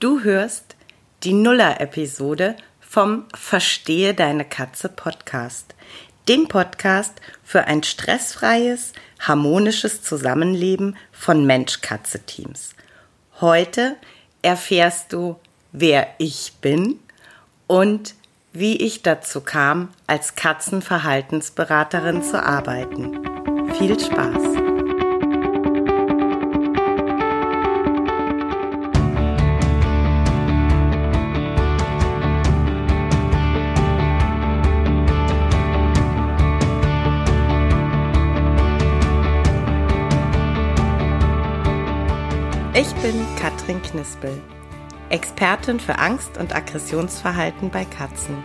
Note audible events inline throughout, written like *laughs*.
Du hörst die Nuller-Episode vom Verstehe deine Katze Podcast, dem Podcast für ein stressfreies, harmonisches Zusammenleben von Mensch-Katze-Teams. Heute erfährst du, wer ich bin und wie ich dazu kam, als Katzenverhaltensberaterin zu arbeiten. Viel Spaß! Katrin Knispel, Expertin für Angst- und Aggressionsverhalten bei Katzen.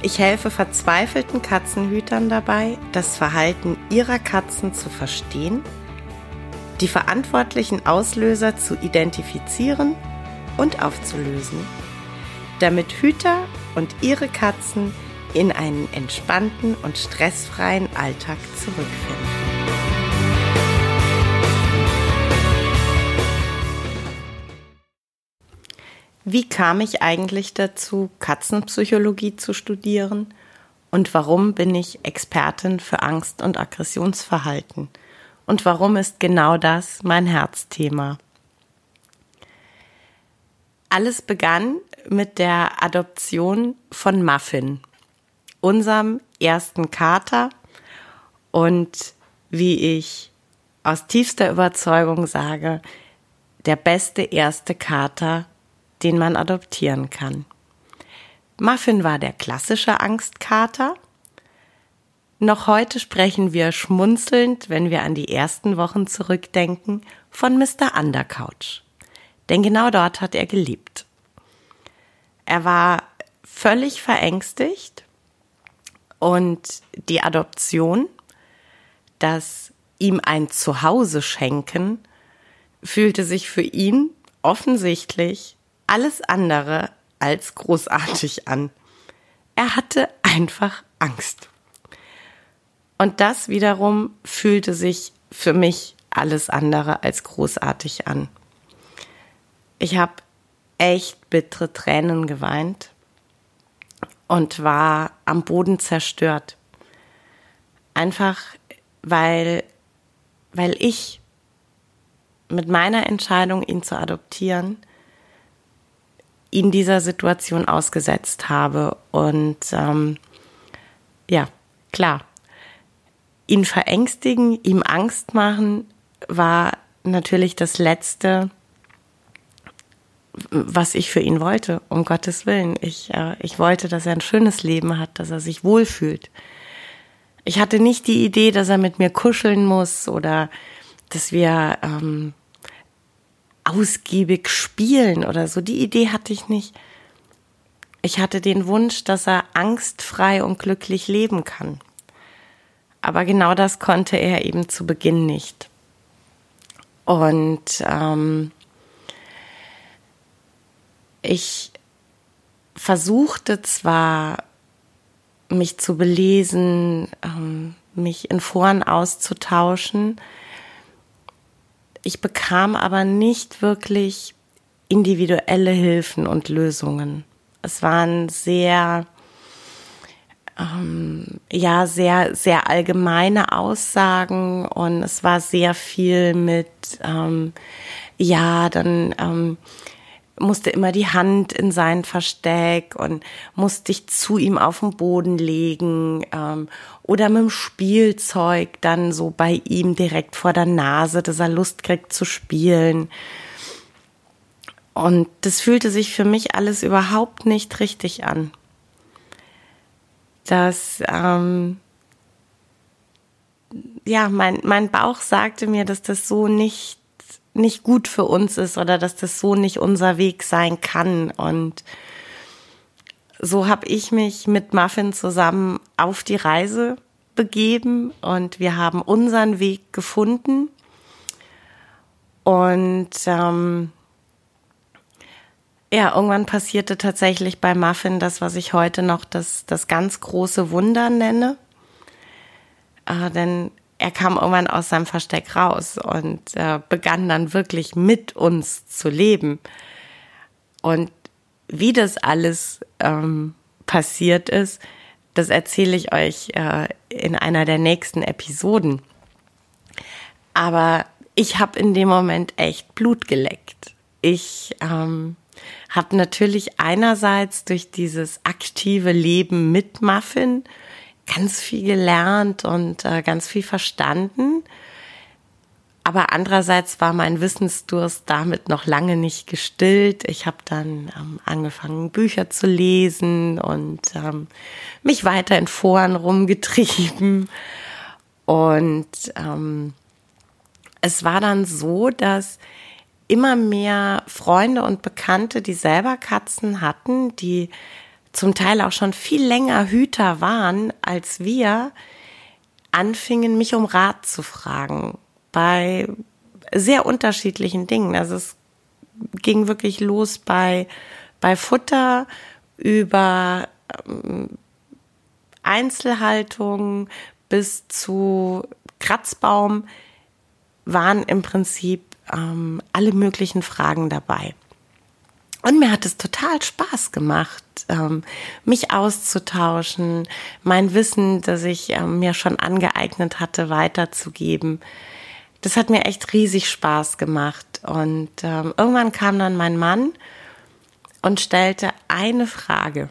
Ich helfe verzweifelten Katzenhütern dabei, das Verhalten ihrer Katzen zu verstehen, die verantwortlichen Auslöser zu identifizieren und aufzulösen, damit Hüter und ihre Katzen in einen entspannten und stressfreien Alltag zurückfinden. Wie kam ich eigentlich dazu, Katzenpsychologie zu studieren? Und warum bin ich Expertin für Angst- und Aggressionsverhalten? Und warum ist genau das mein Herzthema? Alles begann mit der Adoption von Muffin, unserem ersten Kater und wie ich aus tiefster Überzeugung sage, der beste erste Kater, den man adoptieren kann. Muffin war der klassische Angstkater. Noch heute sprechen wir schmunzelnd, wenn wir an die ersten Wochen zurückdenken, von Mr. Undercouch. Denn genau dort hat er gelebt. Er war völlig verängstigt und die Adoption, das ihm ein Zuhause schenken, fühlte sich für ihn offensichtlich alles andere als großartig an. Er hatte einfach Angst. Und das wiederum fühlte sich für mich alles andere als großartig an. Ich habe echt bittere Tränen geweint und war am Boden zerstört. Einfach weil, weil ich mit meiner Entscheidung, ihn zu adoptieren, ihn dieser Situation ausgesetzt habe. Und ähm, ja, klar, ihn verängstigen, ihm Angst machen, war natürlich das Letzte, was ich für ihn wollte, um Gottes Willen. Ich, äh, ich wollte, dass er ein schönes Leben hat, dass er sich wohlfühlt. Ich hatte nicht die Idee, dass er mit mir kuscheln muss oder dass wir ähm, ausgiebig spielen oder so. Die Idee hatte ich nicht. Ich hatte den Wunsch, dass er angstfrei und glücklich leben kann. Aber genau das konnte er eben zu Beginn nicht. Und ähm, ich versuchte zwar, mich zu belesen, ähm, mich in Foren auszutauschen, ich bekam aber nicht wirklich individuelle Hilfen und Lösungen. Es waren sehr, ähm, ja, sehr, sehr allgemeine Aussagen und es war sehr viel mit, ähm, ja, dann ähm, musste immer die Hand in sein Versteck und musste ich zu ihm auf den Boden legen ähm, oder mit dem Spielzeug dann so bei ihm direkt vor der Nase, dass er Lust kriegt zu spielen. Und das fühlte sich für mich alles überhaupt nicht richtig an. Das, ähm, ja, mein, mein Bauch sagte mir, dass das so nicht nicht gut für uns ist oder dass das so nicht unser Weg sein kann. Und so habe ich mich mit Muffin zusammen auf die Reise begeben und wir haben unseren Weg gefunden. Und ähm, ja, irgendwann passierte tatsächlich bei Muffin das, was ich heute noch das, das ganz große Wunder nenne. Äh, denn er kam irgendwann aus seinem Versteck raus und äh, begann dann wirklich mit uns zu leben. Und wie das alles ähm, passiert ist, das erzähle ich euch äh, in einer der nächsten Episoden. Aber ich habe in dem Moment echt Blut geleckt. Ich ähm, habe natürlich einerseits durch dieses aktive Leben mit Muffin ganz viel gelernt und äh, ganz viel verstanden. Aber andererseits war mein Wissensdurst damit noch lange nicht gestillt. Ich habe dann ähm, angefangen, Bücher zu lesen und ähm, mich weiter in Foren rumgetrieben. Und ähm, es war dann so, dass immer mehr Freunde und Bekannte, die selber Katzen hatten, die zum Teil auch schon viel länger Hüter waren als wir, anfingen, mich um Rat zu fragen bei sehr unterschiedlichen Dingen. Also es ging wirklich los bei, bei Futter über ähm, Einzelhaltung bis zu Kratzbaum waren im Prinzip ähm, alle möglichen Fragen dabei. Und mir hat es total Spaß gemacht, ähm, mich auszutauschen, mein Wissen, das ich ähm, mir schon angeeignet hatte, weiterzugeben das hat mir echt riesig Spaß gemacht. Und ähm, irgendwann kam dann mein Mann und stellte eine Frage,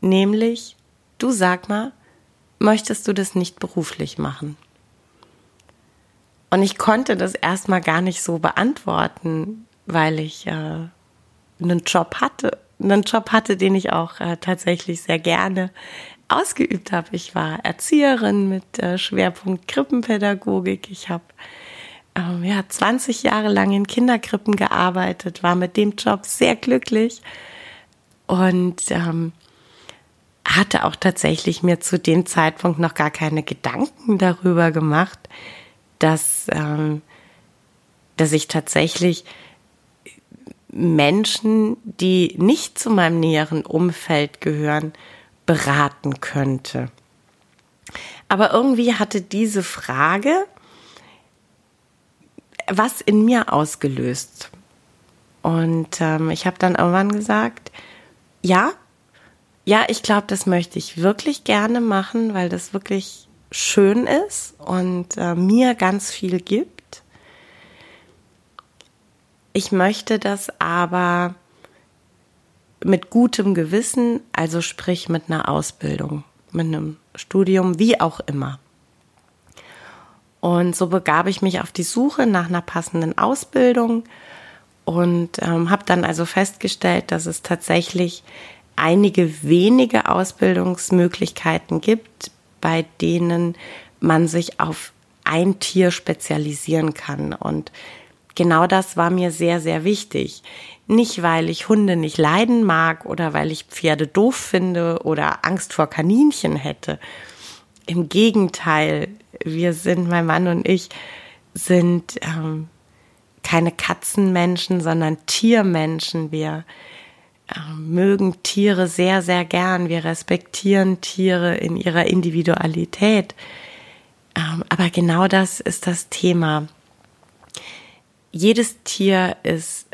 nämlich, du sag mal, möchtest du das nicht beruflich machen? Und ich konnte das erstmal gar nicht so beantworten, weil ich äh, einen Job hatte, einen Job hatte, den ich auch äh, tatsächlich sehr gerne ausgeübt habe. Ich war Erzieherin mit äh, Schwerpunkt Krippenpädagogik. Ich habe ähm, ja 20 Jahre lang in Kinderkrippen gearbeitet, war mit dem Job sehr glücklich und ähm, hatte auch tatsächlich mir zu dem Zeitpunkt noch gar keine Gedanken darüber gemacht, dass ähm, dass ich tatsächlich Menschen, die nicht zu meinem näheren Umfeld gehören, beraten könnte. Aber irgendwie hatte diese Frage was in mir ausgelöst. Und ähm, ich habe dann irgendwann gesagt, ja, ja, ich glaube, das möchte ich wirklich gerne machen, weil das wirklich schön ist und äh, mir ganz viel gibt. Ich möchte das aber mit gutem Gewissen, also sprich mit einer Ausbildung, mit einem Studium, wie auch immer. Und so begab ich mich auf die Suche nach einer passenden Ausbildung und ähm, habe dann also festgestellt, dass es tatsächlich einige wenige Ausbildungsmöglichkeiten gibt, bei denen man sich auf ein Tier spezialisieren kann. Und genau das war mir sehr, sehr wichtig. Nicht, weil ich Hunde nicht leiden mag oder weil ich Pferde doof finde oder Angst vor Kaninchen hätte. Im Gegenteil, wir sind, mein Mann und ich, sind ähm, keine Katzenmenschen, sondern Tiermenschen. Wir äh, mögen Tiere sehr, sehr gern. Wir respektieren Tiere in ihrer Individualität. Ähm, aber genau das ist das Thema. Jedes Tier ist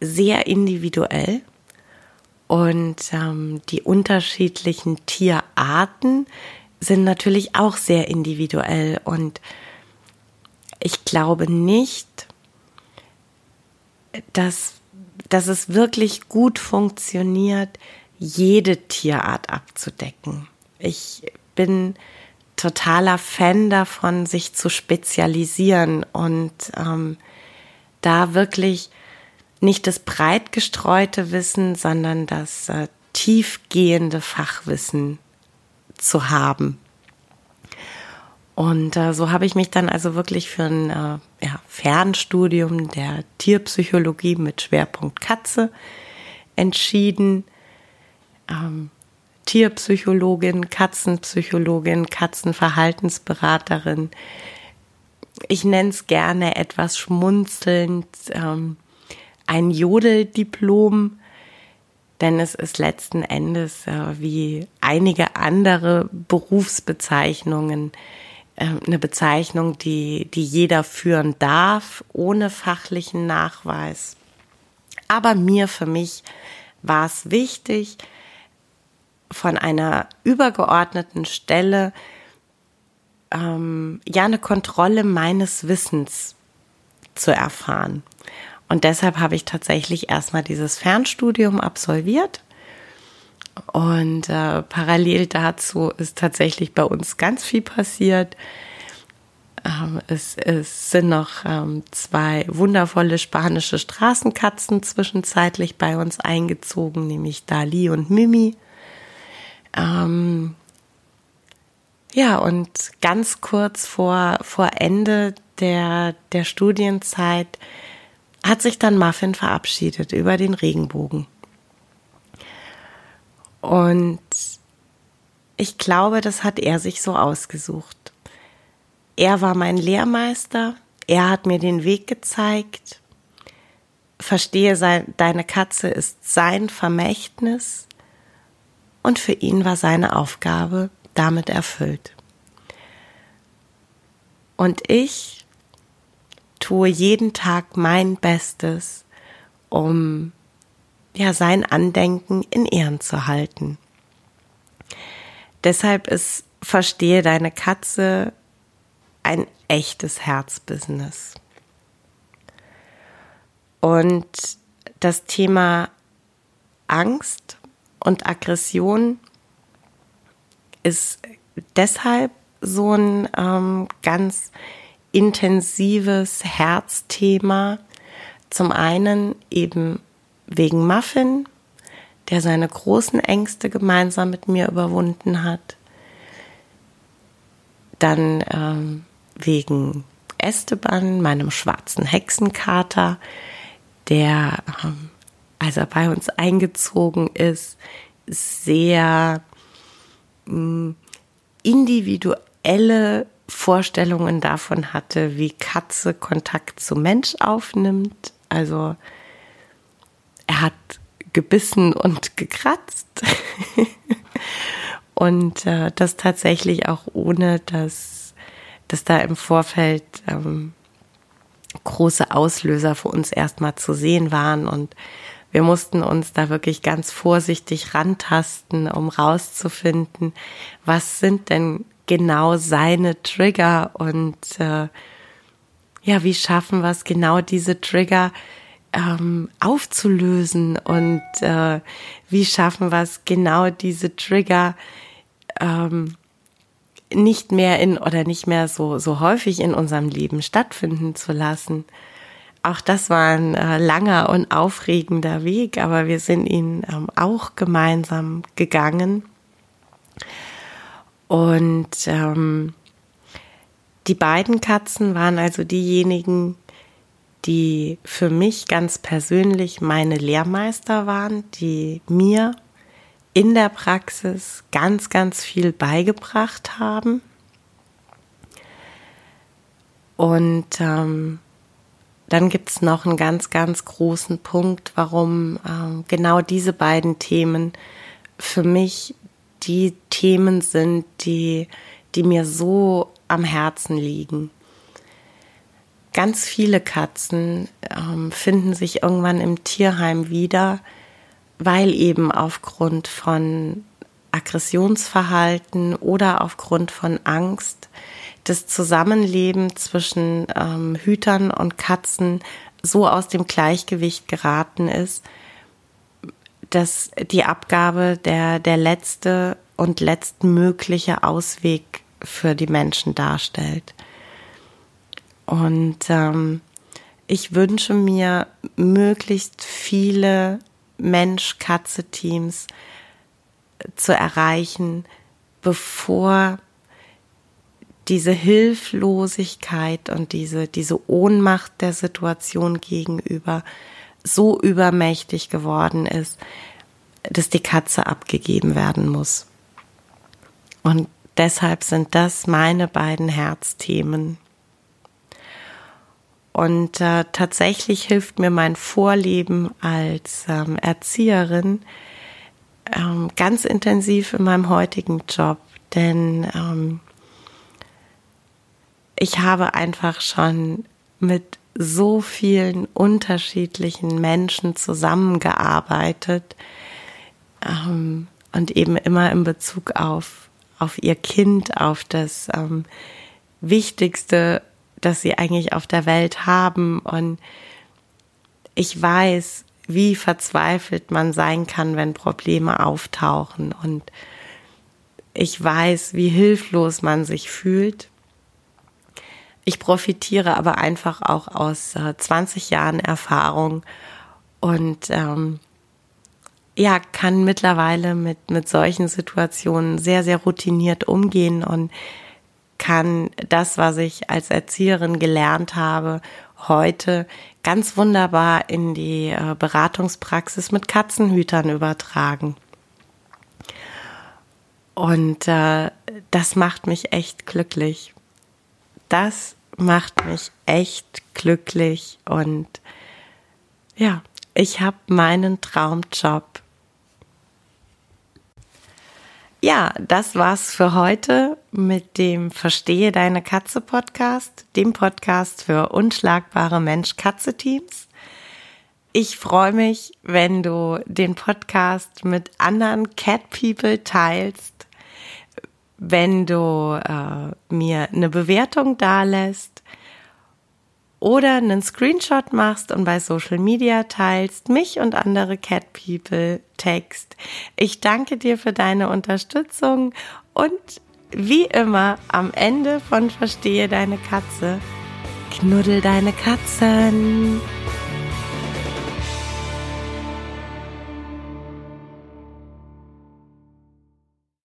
sehr individuell und ähm, die unterschiedlichen Tierarten sind natürlich auch sehr individuell und ich glaube nicht, dass, dass es wirklich gut funktioniert, jede Tierart abzudecken. Ich bin totaler Fan davon, sich zu spezialisieren und ähm, da wirklich nicht das breit gestreute Wissen, sondern das äh, tiefgehende Fachwissen zu haben. Und äh, so habe ich mich dann also wirklich für ein äh, ja, Fernstudium der Tierpsychologie mit Schwerpunkt Katze entschieden. Ähm, Tierpsychologin, Katzenpsychologin, Katzenverhaltensberaterin. Ich nenne es gerne etwas schmunzelnd ähm, ein Jodeldiplom denn es ist letzten Endes äh, wie einige andere Berufsbezeichnungen äh, eine Bezeichnung, die, die jeder führen darf, ohne fachlichen Nachweis. Aber mir, für mich, war es wichtig, von einer übergeordneten Stelle ähm, ja eine Kontrolle meines Wissens zu erfahren. Und deshalb habe ich tatsächlich erstmal dieses Fernstudium absolviert. Und äh, parallel dazu ist tatsächlich bei uns ganz viel passiert. Ähm, es, es, sind noch ähm, zwei wundervolle spanische Straßenkatzen zwischenzeitlich bei uns eingezogen, nämlich Dali und Mimi. Ähm, ja, und ganz kurz vor, vor Ende der, der Studienzeit hat sich dann Muffin verabschiedet über den Regenbogen. Und ich glaube, das hat er sich so ausgesucht. Er war mein Lehrmeister, er hat mir den Weg gezeigt. Verstehe, sein, deine Katze ist sein Vermächtnis und für ihn war seine Aufgabe damit erfüllt. Und ich tue jeden Tag mein Bestes, um ja sein Andenken in Ehren zu halten. Deshalb ist Verstehe deine Katze ein echtes Herzbusiness. Und das Thema Angst und Aggression ist deshalb so ein ähm, ganz intensives Herzthema. Zum einen eben wegen Muffin, der seine großen Ängste gemeinsam mit mir überwunden hat. Dann ähm, wegen Esteban, meinem schwarzen Hexenkater, der, ähm, als er bei uns eingezogen ist, sehr mh, mm, individuelle Vorstellungen davon hatte, wie Katze Kontakt zu Mensch aufnimmt. Also er hat gebissen und gekratzt. *laughs* und äh, das tatsächlich auch ohne, dass, dass da im Vorfeld ähm, große Auslöser für uns erstmal zu sehen waren. Und wir mussten uns da wirklich ganz vorsichtig rantasten, um rauszufinden, was sind denn genau seine Trigger und äh, ja, wie schaffen wir es genau diese Trigger ähm, aufzulösen und äh, wie schaffen wir es genau diese Trigger ähm, nicht mehr in oder nicht mehr so so häufig in unserem Leben stattfinden zu lassen. Auch das war ein äh, langer und aufregender Weg, aber wir sind ihn ähm, auch gemeinsam gegangen. Und ähm, die beiden Katzen waren also diejenigen, die für mich ganz persönlich meine Lehrmeister waren, die mir in der Praxis ganz, ganz viel beigebracht haben. Und ähm, dann gibt es noch einen ganz, ganz großen Punkt, warum ähm, genau diese beiden Themen für mich die Themen sind, die, die mir so am Herzen liegen. Ganz viele Katzen ähm, finden sich irgendwann im Tierheim wieder, weil eben aufgrund von Aggressionsverhalten oder aufgrund von Angst das Zusammenleben zwischen ähm, Hütern und Katzen so aus dem Gleichgewicht geraten ist, dass die Abgabe der, der letzte und letztmögliche Ausweg für die Menschen darstellt. Und ähm, ich wünsche mir möglichst viele Mensch-Katze-Teams zu erreichen, bevor diese Hilflosigkeit und diese, diese Ohnmacht der Situation gegenüber so übermächtig geworden ist, dass die Katze abgegeben werden muss. Und deshalb sind das meine beiden Herzthemen. Und äh, tatsächlich hilft mir mein Vorleben als ähm, Erzieherin ähm, ganz intensiv in meinem heutigen Job, denn ähm, ich habe einfach schon mit so vielen unterschiedlichen Menschen zusammengearbeitet ähm, und eben immer in Bezug auf, auf ihr Kind, auf das ähm, Wichtigste, das sie eigentlich auf der Welt haben. Und ich weiß, wie verzweifelt man sein kann, wenn Probleme auftauchen. Und ich weiß, wie hilflos man sich fühlt. Ich profitiere aber einfach auch aus äh, 20 Jahren Erfahrung und ähm, ja, kann mittlerweile mit, mit solchen Situationen sehr, sehr routiniert umgehen und kann das, was ich als Erzieherin gelernt habe, heute ganz wunderbar in die äh, Beratungspraxis mit Katzenhütern übertragen. Und äh, das macht mich echt glücklich. Das macht mich echt glücklich und ja, ich habe meinen Traumjob. Ja, das war's für heute mit dem Verstehe deine Katze Podcast, dem Podcast für unschlagbare Mensch-Katze-Teams. Ich freue mich, wenn du den Podcast mit anderen Cat People teilst wenn du äh, mir eine Bewertung dalässt oder einen Screenshot machst und bei Social Media teilst, mich und andere Cat People text. Ich danke dir für deine Unterstützung und wie immer am Ende von Verstehe deine Katze, knuddel deine Katzen.